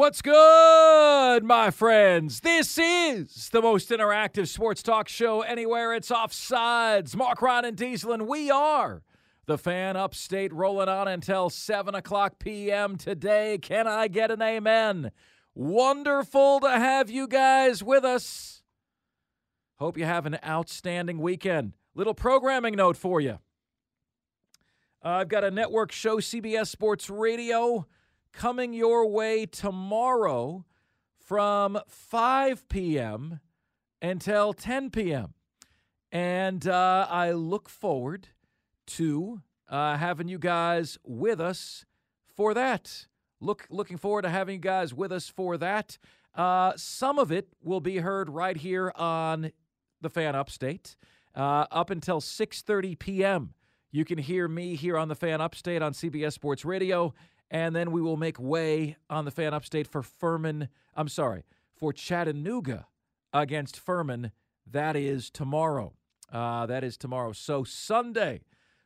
What's good, my friends? This is the most interactive sports talk show anywhere. It's Offsides. Mark Ron and Diesel, and we are the fan upstate rolling on until 7 o'clock p.m. today. Can I get an amen? Wonderful to have you guys with us. Hope you have an outstanding weekend. Little programming note for you. Uh, I've got a network show, CBS Sports Radio, coming your way tomorrow from 5 p.m. until 10 p.m. And uh, I look forward to uh, having you guys with us for that. Look, looking forward to having you guys with us for that. Uh, some of it will be heard right here on the Fan Upstate uh, up until 6:30 p.m. You can hear me here on the Fan Upstate on CBS Sports Radio, and then we will make way on the Fan Upstate for Furman. I'm sorry, for Chattanooga against Furman. That is tomorrow. Uh, that is tomorrow. So Sunday,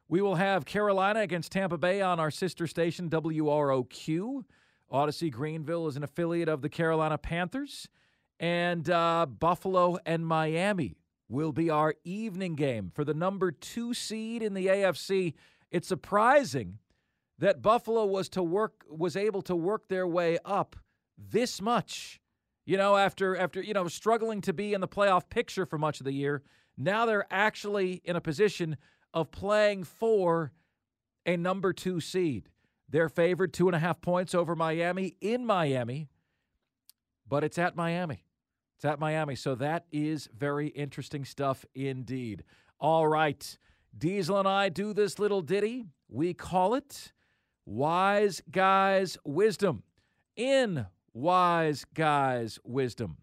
we will have Carolina against Tampa Bay on our sister station, WROQ. Audacy Greenville is an affiliate of the Carolina Panthers. And uh, Buffalo and Miami will be our evening game for the number two seed in the AFC. It's surprising that Buffalo was to work was able to work their way up this much. You know, after after you know struggling to be in the playoff picture for much of the year, now they're actually in a position of playing for a number two seed. They're favored two and a half points over Miami in Miami, but it's at Miami. It's at Miami. So that is very interesting stuff indeed. All right. Diesel and I do this little ditty. We call it Wise Guys Wisdom. In Wise Guys Wisdom,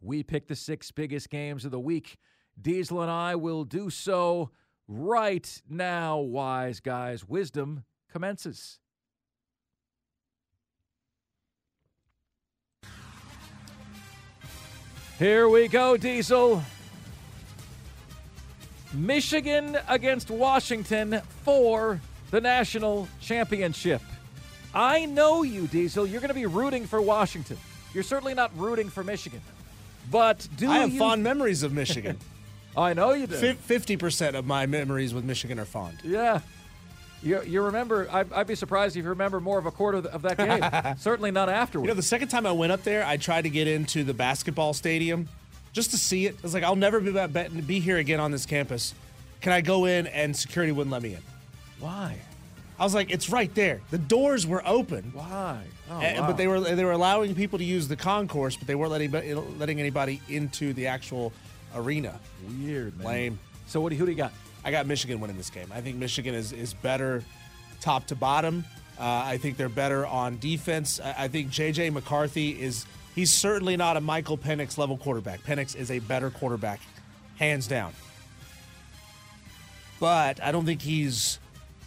we pick the six biggest games of the week. Diesel and I will do so right now. Wise Guys Wisdom commences. Here we go, Diesel. Michigan against Washington for the national championship. I know you, Diesel. You're going to be rooting for Washington. You're certainly not rooting for Michigan. But do I have you... fond memories of Michigan. I know you do. Fifty percent of my memories with Michigan are fond. Yeah. You, you remember, I'd, I'd be surprised if you remember more of a quarter of that game. Certainly not afterwards. You know, the second time I went up there, I tried to get into the basketball stadium just to see it. I was like, I'll never be, be here again on this campus. Can I go in? And security wouldn't let me in. Why? I was like, it's right there. The doors were open. Why? Oh, And- wow. But they were they were allowing people to use the concourse, but they weren't letting letting anybody into the actual arena. Weird, man. Lame. So what do you, who do you got? I got Michigan winning this game. I think Michigan is is better top to bottom. Uh, I think they're better on defense. I, I think JJ McCarthy is he's certainly not a Michael Penix level quarterback. Penix is a better quarterback, hands down. But I don't think he's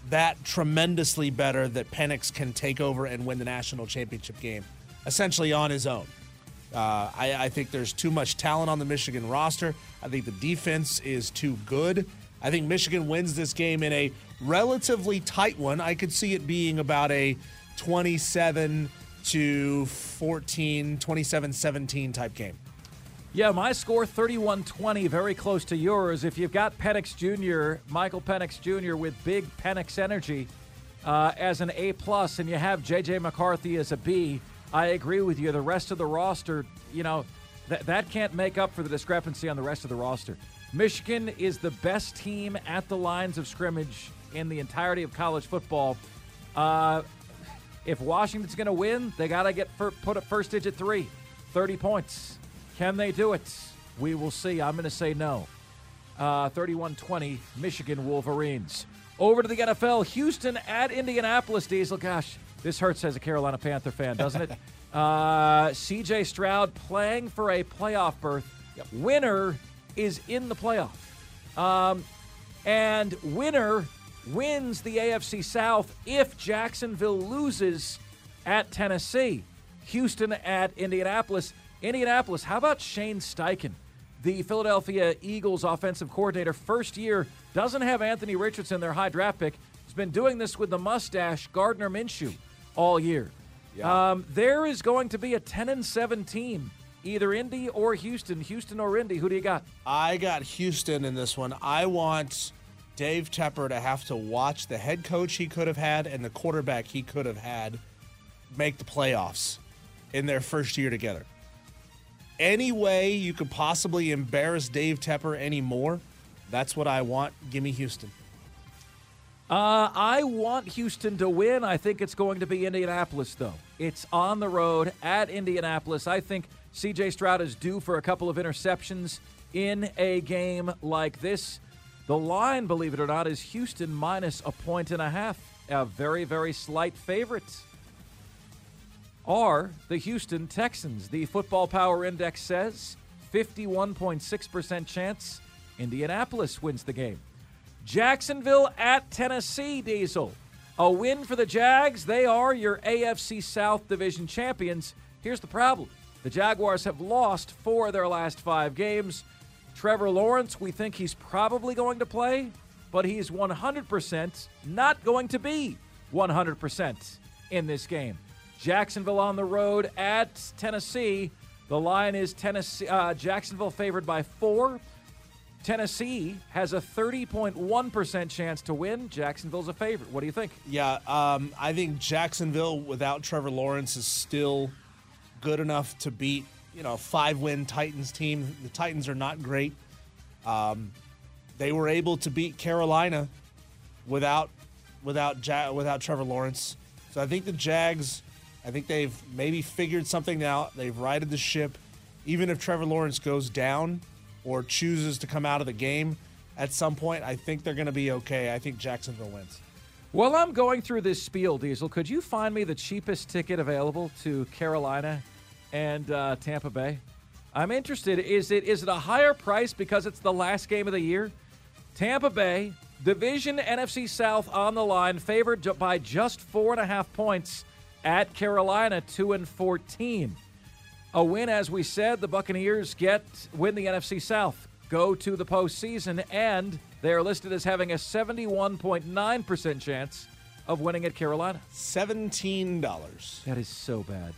that tremendously better that Penix can take over and win the national championship game, essentially on his own. Uh, I, I think there's too much talent on the Michigan roster. I think the defense is too good. I think Michigan wins this game in a relatively tight one. I could see it being about a 27 to 14, 27 17 type game. Yeah, my score 31-20, very close to yours. If you've got Penix Jr., Michael Penix Jr. with big Penix energy uh, as an A plus, and you have J.J. McCarthy as a B, I agree with you. The rest of the roster, you know, that that can't make up for the discrepancy on the rest of the roster. Michigan is the best team at the lines of scrimmage in the entirety of college football. Uh, if Washington's going to win, they got to get fir- put at first digit three, 30 points. Can they do it? We will see. I'm going to say no. Uh, 31 20, Michigan Wolverines. Over to the NFL, Houston at Indianapolis. Diesel, gosh, this hurts as a Carolina Panther fan, doesn't it? uh, CJ Stroud playing for a playoff berth. Winner is in the playoff. Um, and winner wins the AFC South if Jacksonville loses at Tennessee. Houston at Indianapolis. Indianapolis, how about Shane Steichen, the Philadelphia Eagles offensive coordinator? First year, doesn't have Anthony Richardson, their high draft pick. He's been doing this with the mustache, Gardner Minshew, all year. Um, there is going to be a 10 and 7 team, either Indy or Houston. Houston or Indy. Who do you got? I got Houston in this one. I want Dave Tepper to have to watch the head coach he could have had and the quarterback he could have had make the playoffs in their first year together. Any way you could possibly embarrass Dave Tepper anymore, that's what I want. Give me Houston. Uh, I want Houston to win. I think it's going to be Indianapolis, though. It's on the road at Indianapolis. I think CJ Stroud is due for a couple of interceptions in a game like this. The line, believe it or not, is Houston minus a point and a half. A very, very slight favorite are the Houston Texans. The Football Power Index says 51.6% chance Indianapolis wins the game. Jacksonville at Tennessee, Diesel. A win for the Jags. They are your AFC South Division champions. Here's the problem the Jaguars have lost four of their last five games. Trevor Lawrence, we think he's probably going to play, but he's 100% not going to be 100% in this game. Jacksonville on the road at Tennessee. The line is Tennessee, uh, Jacksonville favored by four. Tennessee has a 30.1% chance to win. Jacksonville's a favorite. What do you think? Yeah, um, I think Jacksonville without Trevor Lawrence is still good enough to beat, you know, a five-win Titans team. The Titans are not great. Um, they were able to beat Carolina without without ja- without Trevor Lawrence. So I think the Jags, I think they've maybe figured something out. They've righted the ship. Even if Trevor Lawrence goes down or chooses to come out of the game at some point, I think they're going to be okay. I think Jacksonville wins. While I'm going through this spiel, Diesel, could you find me the cheapest ticket available to Carolina and uh, Tampa Bay? I'm interested. Is it is it a higher price because it's the last game of the year? Tampa Bay, division NFC South on the line, favored by just four and a half points at Carolina, two and fourteen. A win, as we said, the Buccaneers get win the NFC South, go to the postseason, and they are listed as having a 71.9% chance of winning at Carolina. Seventeen dollars. That is so bad.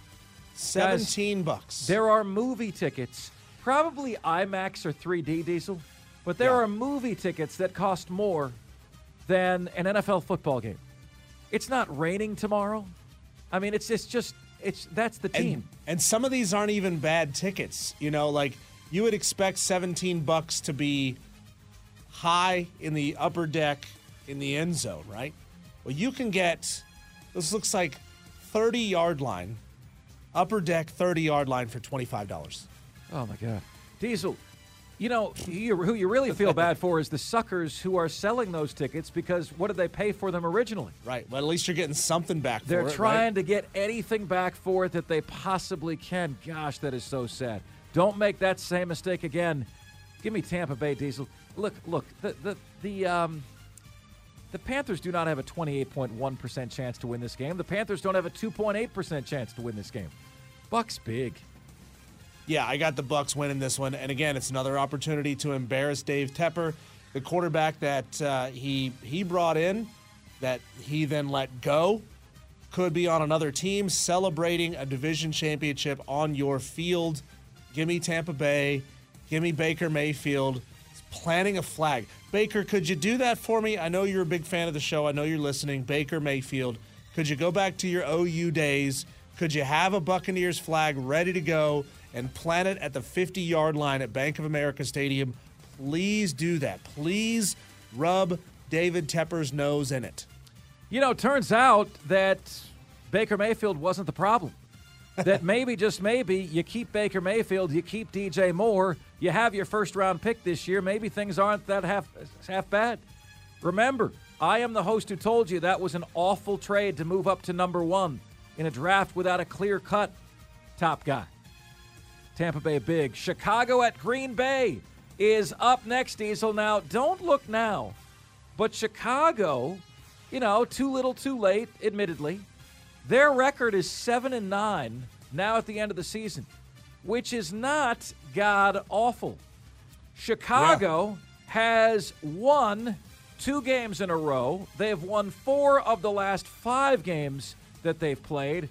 Seventeen bucks. There are movie tickets, probably IMAX or 3D diesel, but there Yeah. are movie tickets that cost more than an NFL football game. It's not raining tomorrow. I mean, it's it's just it's that's the team. and, and some of these aren't even bad tickets. You know, like you would expect 17 bucks to be high in the upper deck in the end zone, right? Well, you can get this looks like 30 yard line, upper deck 30 yard line for $25. Oh my God, Diesel. You know you, who you really feel bad for is the suckers who are selling those tickets because what did they pay for them originally? Right. Well, at least you're getting something back They're for it. trying right? to get anything back for it that they possibly can. Gosh, that is so sad. Don't make that same mistake again. Give me Tampa Bay Diesel. Look, look, the the the um the Panthers do not have a 28.1% chance to win this game. The Panthers don't have a 2.8% chance to win this game. Bucks big. Yeah, I got the Bucks winning this one, and again, it's another opportunity to embarrass Dave Tepper, the quarterback that uh, he he brought in, that he then let go, could be on another team celebrating a division championship on your field. Give me Tampa Bay. Give me Baker Mayfield. Planting a flag. Baker, could you do that for me? I know you're a big fan of the show. I know you're listening. Baker Mayfield. Could you go back to your OU days? Could you have a Buccaneers flag ready to go and plant it at the 50 yard line at Bank of America Stadium? Please do that. Please rub David Tepper's nose in it. You know, turns out that Baker Mayfield wasn't the problem. that maybe, just maybe, you keep Baker Mayfield, you keep DJ Moore, you have your first round pick this year. Maybe things aren't that half half bad. Remember, I am the host who told you that was an awful trade to move up to number one in a draft without a clear cut top guy. Tampa Bay big. Chicago at Green Bay is up next, Diesel. Now, don't look now, but Chicago, you know, too little too late, admittedly. Their record is 7 and 9 now at the end of the season, which is not god awful. Chicago yeah. has won two games in a row. They have won four of the last five games that they've played.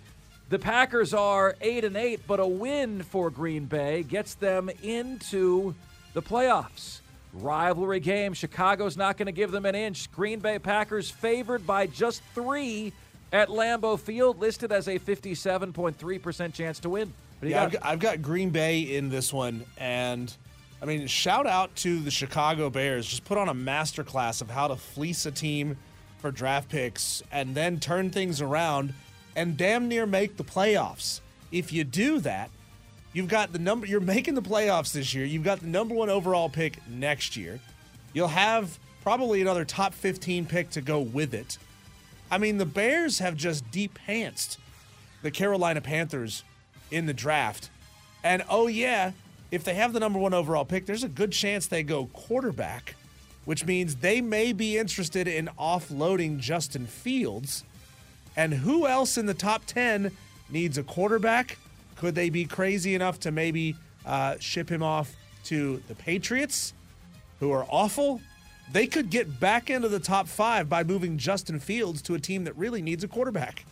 The Packers are 8 and 8, but a win for Green Bay gets them into the playoffs. Rivalry game. Chicago's not going to give them an inch. Green Bay Packers favored by just three at Lambeau Field, listed as a 57.3% chance to win. Yeah, I've got, I've got Green Bay in this one, and I mean, shout out to the Chicago Bears. Just put on a masterclass of how to fleece a team for draft picks and then turn things around and damn near make the playoffs. If you do that, you've got the number you're making the playoffs this year. You've got the number 1 overall pick next year. You'll have probably another top 15 pick to go with it. I mean, the Bears have just deep pantsed the Carolina Panthers in the draft. And oh, yeah, if they have the number one overall pick, there's a good chance they go quarterback, which means they may be interested in offloading Justin Fields. And who else in the top 10 needs a quarterback? Could they be crazy enough to maybe uh, ship him off to the Patriots, who are awful? They could get back into the top five by moving Justin Fields to a team that really needs a quarterback.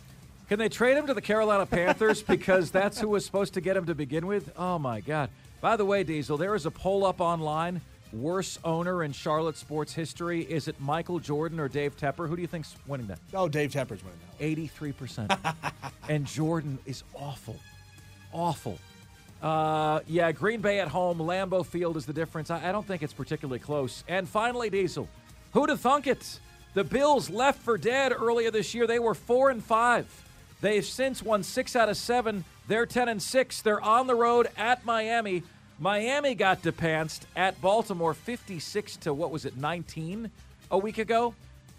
Can they trade him to the Carolina Panthers because that's who was supposed to get him to begin with? Oh my God! By the way, Diesel, there is a poll up online. Worst owner in Charlotte sports history. Is it Michael Jordan or Dave Tepper? Who do you think's winning that? Oh, Dave Tepper's winning that. Eighty-three percent. And Jordan is awful, awful. Uh, yeah, Green Bay at home. Lambeau Field is the difference. I, I don't think it's particularly close. And finally, Diesel, who'd have thunk it? The Bills left for dead earlier this year. They were four and five. They've since won six out of seven. They're ten and six. They're on the road at Miami. Miami got depanced at Baltimore, fifty-six to what was it, nineteen a week ago.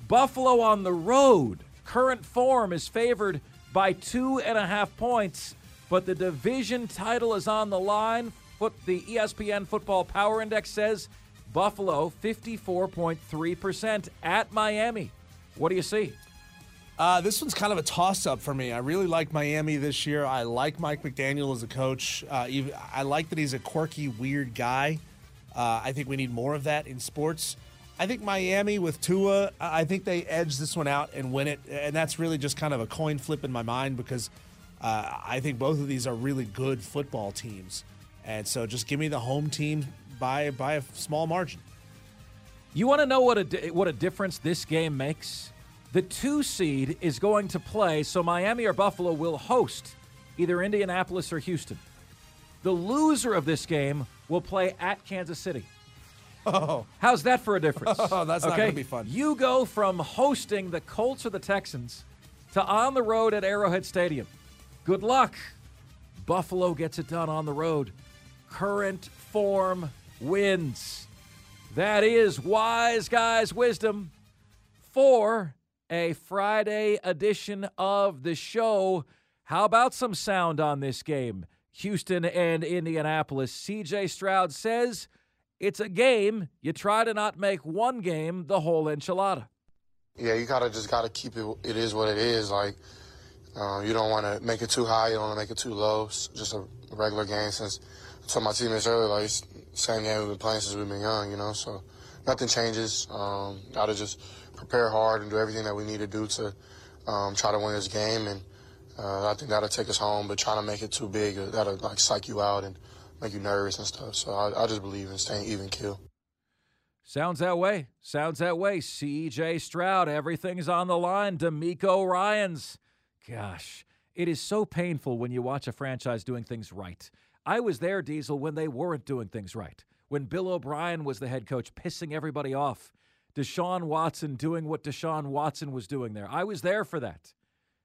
Buffalo on the road. Current form is favored by two and a half points but the division title is on the line. Foot, the ESPN Football Power Index says Buffalo 54.3% at Miami. What do you see? Uh, this one's kind of a toss up for me. I really like Miami this year. I like Mike McDaniel as a coach. Uh, I like that he's a quirky, weird guy. Uh, I think we need more of that in sports. I think Miami with Tua, I think they edge this one out and win it. And that's really just kind of a coin flip in my mind because uh, I think both of these are really good football teams, and so just give me the home team by by a small margin. You want to know what a what a difference this game makes? The two seed is going to play, so Miami or Buffalo will host either Indianapolis or Houston. The loser of this game will play at Kansas City. Oh. How's that for a difference? Oh, that's okay? not going to be fun. You go from hosting the Colts or the Texans to on the road at Arrowhead Stadium. Good luck. Buffalo gets it done on the road. Current form wins. That is wise guys' wisdom for a Friday edition of the show. How about some sound on this game? Houston and Indianapolis. CJ Stroud says it's a game. You try to not make one game the whole enchilada. Yeah, you gotta just gotta keep it. It is what it is. Like um, you don't want to make it too high. You don't want to make it too low. It's just a regular game. Since I told my teammates earlier, like same game we've been playing since we've been young. You know, so nothing changes. Um, Got to just prepare hard and do everything that we need to do to um, try to win this game. And uh, I think that'll take us home. But trying to make it too big, that'll like psych you out and make you nervous and stuff. So I, I just believe in staying even kill. Sounds that way. Sounds that way. CJ Stroud, everything's on the line. DeMeco Ryans. Gosh, it is so painful when you watch a franchise doing things right. I was there, Diesel, when they weren't doing things right. When Bill O'Brien was the head coach, pissing everybody off. Deshaun Watson doing what Deshaun Watson was doing there. I was there for that.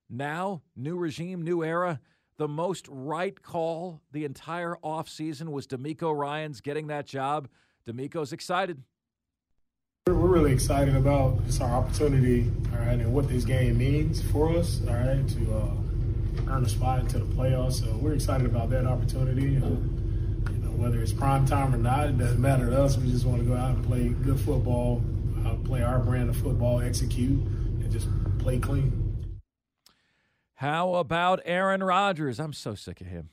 Now, new regime, new era. The most right call the entire offseason was DeMeco Ryans getting that job. DeMeco's excited. We're really excited about just our opportunity, all right, and what this game means for us, all right, to uh, earn a spot into the playoffs. So we're excited about that opportunity. Uh, you know, whether it's prime time or not, it doesn't matter to us. We just want to go out and play good football, play our brand of football, execute, and just play clean. How about Aaron Rodgers? I'm so sick of him.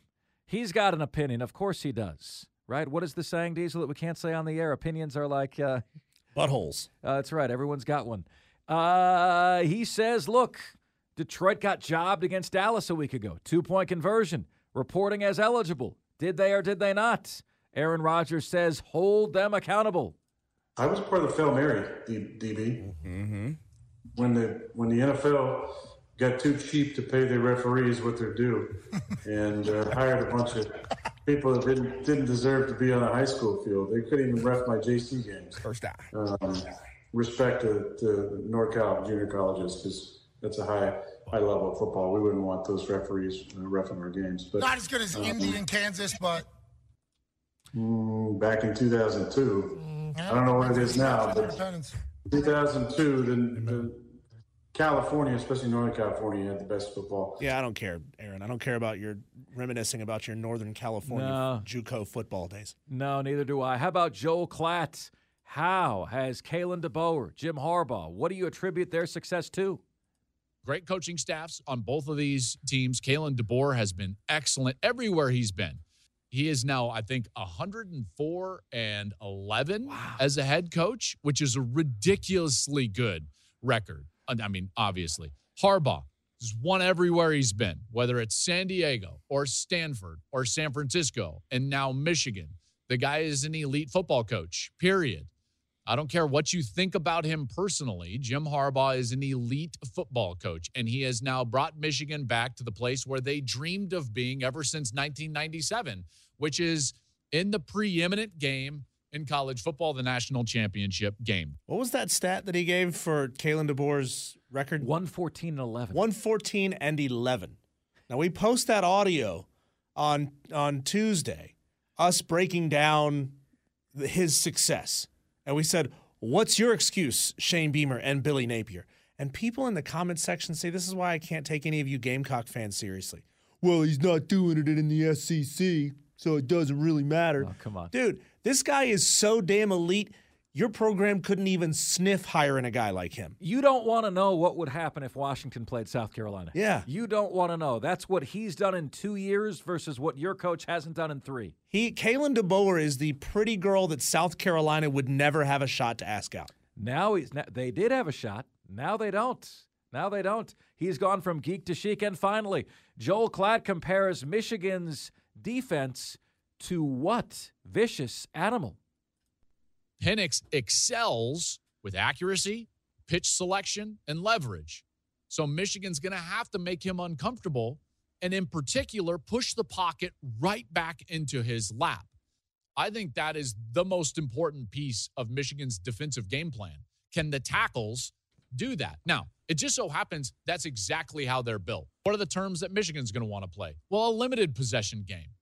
He's got an opinion. Of course he does. Right? What is the saying, Diesel, that we can't say on the air? Opinions are like uh, buttholes. Uh, that's right. Everyone's got one. Uh, he says, look, Detroit got jobbed against Dallas a week ago. Two point conversion. Reporting as eligible. Did they or did they not? Aaron Rodgers says, hold them accountable. I was part of the Fail Mary, DB. Mm-hmm. When the when the NFL got too cheap to pay their referees what they're due, and uh, hired a bunch of people that didn't didn't deserve to be on a high school field. They couldn't even ref my JC games. First down. Um, respect to, to NorCal junior colleges because that's a high high level of football. We wouldn't want those referees uh, refing our games. But not as good as um, Indy and Kansas, but mm, back in 2002, mm, I don't know what it is now, but 2002, the, the California, especially Northern California, had the best football. Yeah, I don't care, Aaron. I don't care about your reminiscing about your Northern California no. JUCO football days. No, neither do I. How about Joel Klatt? How has Kalen DeBoer, Jim Harbaugh? What do you attribute their success to? Great coaching staffs on both of these teams. Kalen DeBoer has been excellent everywhere he's been. He is now, I think, 104 and 11 wow. as a head coach, which is a ridiculously good record. I mean, obviously. Harbaugh has won everywhere he's been, whether it's San Diego or Stanford or San Francisco and now Michigan. The guy is an elite football coach, period. I don't care what you think about him personally. Jim Harbaugh is an elite football coach, and he has now brought Michigan back to the place where they dreamed of being ever since 1997, which is in the preeminent game in college football, the national championship game. What was that stat that he gave for Kalen DeBoer's record? 114 and 11. 114 and 11. Now we post that audio on on Tuesday, us breaking down his success. And we said, "What's your excuse, Shane Beamer and Billy Napier?" And people in the comment section say, "This is why I can't take any of you Gamecock fans seriously." Well, he's not doing it in the SEC, so it doesn't really matter. Oh, come on. Dude, this guy is so damn elite. Your program couldn't even sniff hiring a guy like him. You don't want to know what would happen if Washington played South Carolina. Yeah. You don't want to know. That's what he's done in two years versus what your coach hasn't done in three. He Kalen DeBoer is the pretty girl that South Carolina would never have a shot to ask out. Now he's they did have a shot. Now they don't. Now they don't. He's gone from geek to chic. And finally, Joel Klatt compares Michigan's defense to what vicious animal? Penix excels with accuracy, pitch selection, and leverage. So Michigan's going to have to make him uncomfortable and, in particular, push the pocket right back into his lap. I think that is the most important piece of Michigan's defensive game plan. Can the tackles do that? Now, it just so happens that's exactly how they're built. What are the terms that Michigan's going to want to play? Well, a limited possession game.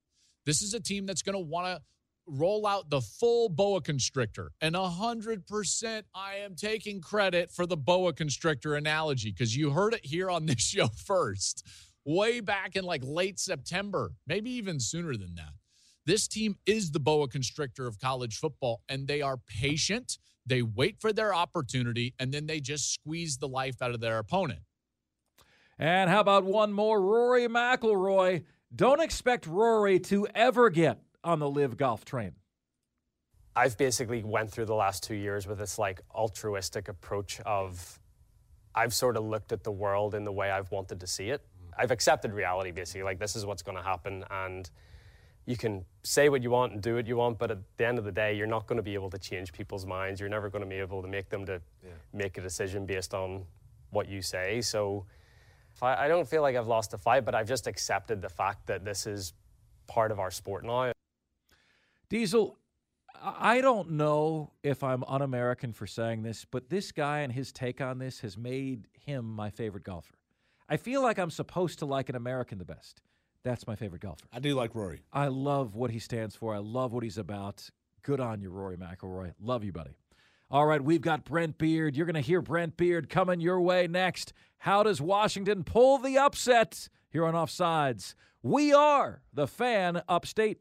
This is a team that's going to want to roll out the full boa constrictor. And 100% I am taking credit for the boa constrictor analogy because you heard it here on this show first, way back in like late September, maybe even sooner than that. This team is the boa constrictor of college football, and they are patient. They wait for their opportunity, and then they just squeeze the life out of their opponent. And how about one more? Rory McIlroy don't expect Rory to ever get on the LIV golf train. I've basically went through the last two years with this like altruistic approach of I've sort of looked at the world in the way I've wanted to see it. Mm. I've accepted reality basically, like this is what's going to happen, and you can say what you want and do what you want, but at the end of the day, you're not going to be able to change people's minds. You're never going to be able to make them to make a decision based on what you say. So I, I don't feel like I've lost a fight, but I've just accepted the fact that this is part of our sport now. Diesel, I don't know if I'm un American for saying this, but this guy and his take on this has made him my favorite golfer. I feel like I'm supposed to like an American the best. That's my favorite golfer. I do like Rory. I love what he stands for. I love what he's about. Good on you, Rory McIlroy. Love you, buddy. All right, we've got Brent Beard. You're going to hear Brent Beard coming your way next. How does Washington pull the upset here on Offsides? We are the fan upstate.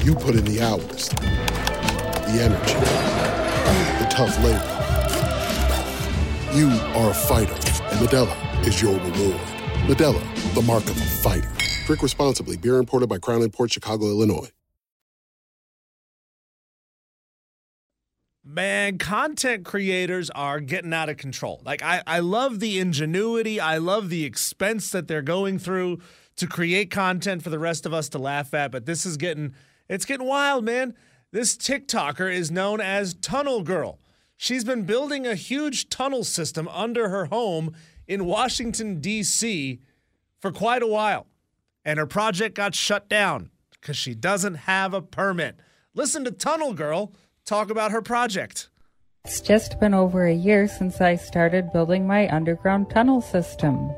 You put in the hours, the energy, the tough labor. You are a fighter, and Modelo is your reward. Modelo, the mark of a fighter. Drink responsibly. Beer imported by Crown Port Chicago, Illinois. Man, content creators are getting out of control. Like I, I love the ingenuity. I love the expense that they're going through to create content for the rest of us to laugh at. But this is getting it's getting wild, man. This TikToker is known as Tunnel Girl. She's been building a huge tunnel system under her home in Washington, D.C. for quite a while. And her project got shut down because she doesn't have a permit. Listen to Tunnel Girl talk about her project. It's just been over a year since I started building my underground tunnel system.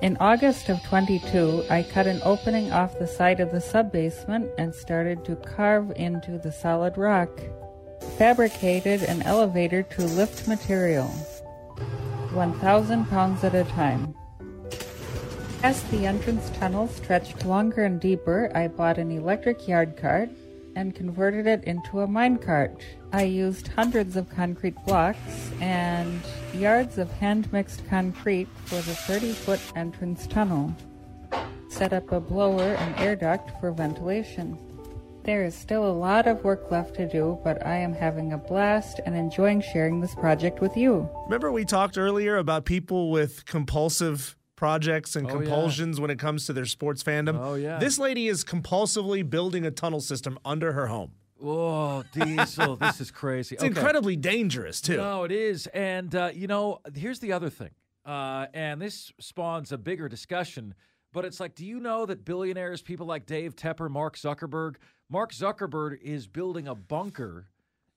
In August of 22, I cut an opening off the side of the subbasement and started to carve into the solid rock. Fabricated an elevator to lift material, 1,000 pounds at a time. As the entrance tunnel stretched longer and deeper, I bought an electric yard cart and converted it into a minecart. I used hundreds of concrete blocks and yards of hand mixed concrete for the 30 foot entrance tunnel. Set up a blower and air duct for ventilation. There is still a lot of work left to do, but I am having a blast and enjoying sharing this project with you. Remember, we talked earlier about people with compulsive projects and Oh, yeah. compulsions when it comes to their sports fandom. Oh, yeah. This lady is compulsively building a tunnel system under her home. Oh, Diesel, this is crazy. It's Okay. incredibly dangerous, too. No, it is. And, uh, you know, here's the other thing. Uh, and this spawns a bigger discussion. But it's like, do you know that billionaires, people like Dave Tepper, Mark Zuckerberg, Mark Zuckerberg is building a bunker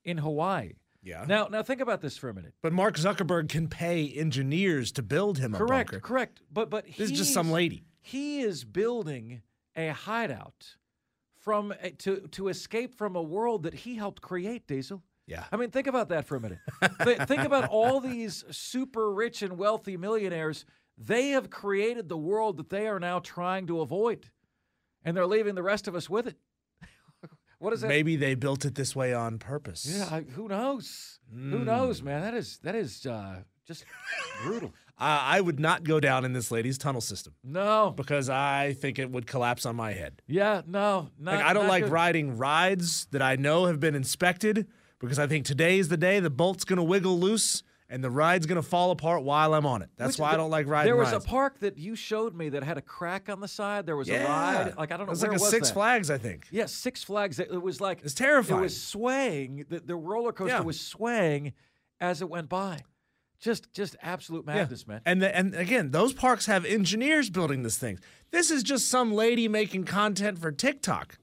in Hawaii. Yeah. Now, now think about this for a minute. But Mark Zuckerberg can pay engineers to build him a bunker. correct. Correct. But but This is just some lady. He is building a hideout from a, to to escape from a world that he helped create. Diesel. Yeah. I mean, think about that for a minute. Th- think about all these super rich and wealthy millionaires. They have created the world that they are now trying to avoid, and they're leaving the rest of us with it. what is that? Maybe they built it this way on purpose. Yeah, I, who knows? Who Mm. knows, man? That is that is uh, just brutal. Uh, I would not go down in this lady's tunnel system. No. Because I think it would collapse on my head. Yeah, no, not, like I don't like good. riding rides that I know have been inspected because I think today is the day the bolt's going to wiggle loose and the ride's going to fall apart while I'm on it. That's Which- why I don't like riding There was rides. a park that you showed me that had a crack on the side. There was a ride. Like I don't know It was like a was Six that? Flags, I think. Yeah, Six Flags. It it was like It's terrifying. It was swaying. The, the roller coaster Yeah. was swaying as it went by. Just just absolute Yeah. madness, man. And the, and again, those parks have engineers building this thing. This is just some lady making content for TikTok.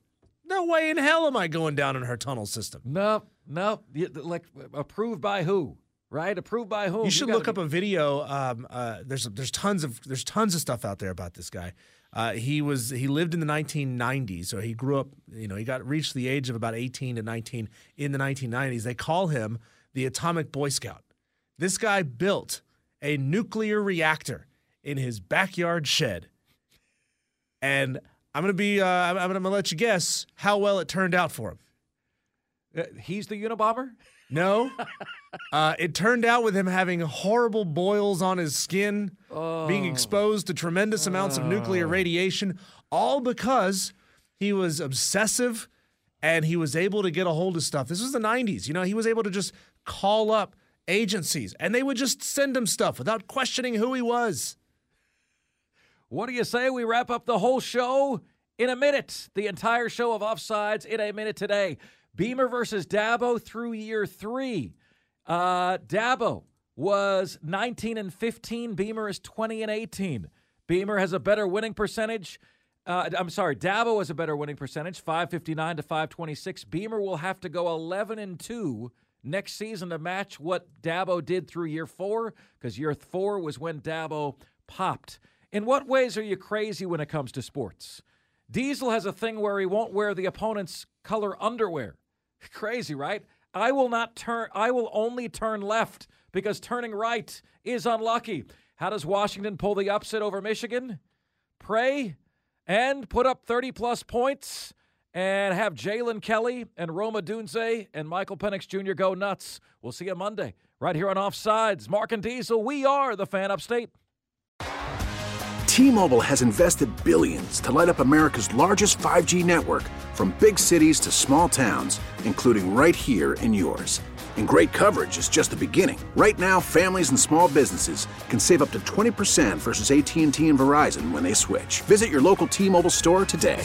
No way in hell am I going down in her tunnel system. No, no. Like approved by who? Right? Approved by whom? You should gotta look up a video. Um, uh, there's there's tons of there's tons of stuff out there about this guy. Uh, he was he lived in the 1990s, so he grew up. You know, he got reached the age of about 18 to 19 in the 1990s. They call him the Atomic Boy Scout. This guy built a nuclear reactor in his backyard shed, and I'm gonna be uh, I'm, I'm gonna let you guess how well it turned out for him. Uh, he's the Unabomber. No. Uh, it turned out with him having horrible boils on his skin, being exposed to tremendous amounts of nuclear radiation, all because he was obsessive and he was able to get a hold of stuff. This was the 90s. You know, he was able to just call up agencies and they would just send him stuff without questioning who he was. What do you say we wrap up the whole show in a minute? The entire show of Offsides in a minute today. Beamer versus Dabo through year three. Uh, Dabo was 19 and 15. Beamer is 20 and 18. Beamer has a better winning percentage. Uh, I'm sorry, Dabo has a better winning percentage, 559 to 526. Beamer will have to go 11 and 2 next season to match what Dabo did through year four, because year four was when Dabo popped. In what ways are you crazy when it comes to sports? Diesel has a thing where he won't wear the opponent's color underwear. Crazy, right? I will not turn I will only turn left because turning right is unlucky. How does Washington pull the upset over Michigan? Pray and put up 30 plus points and have Jalen Kelly and Rome Odunze and Michael Penix Jr. go nuts. We'll see you Monday right here on Offsides. Mark and Diesel, we are the fan upstate. T-Mobile has invested billions to light up America's largest 5G network from big cities to small towns, including right here in yours. And great coverage is just the beginning. Right now, families and small businesses can save up to 20% versus AT&T and Verizon when they switch. Visit your local T-Mobile store today.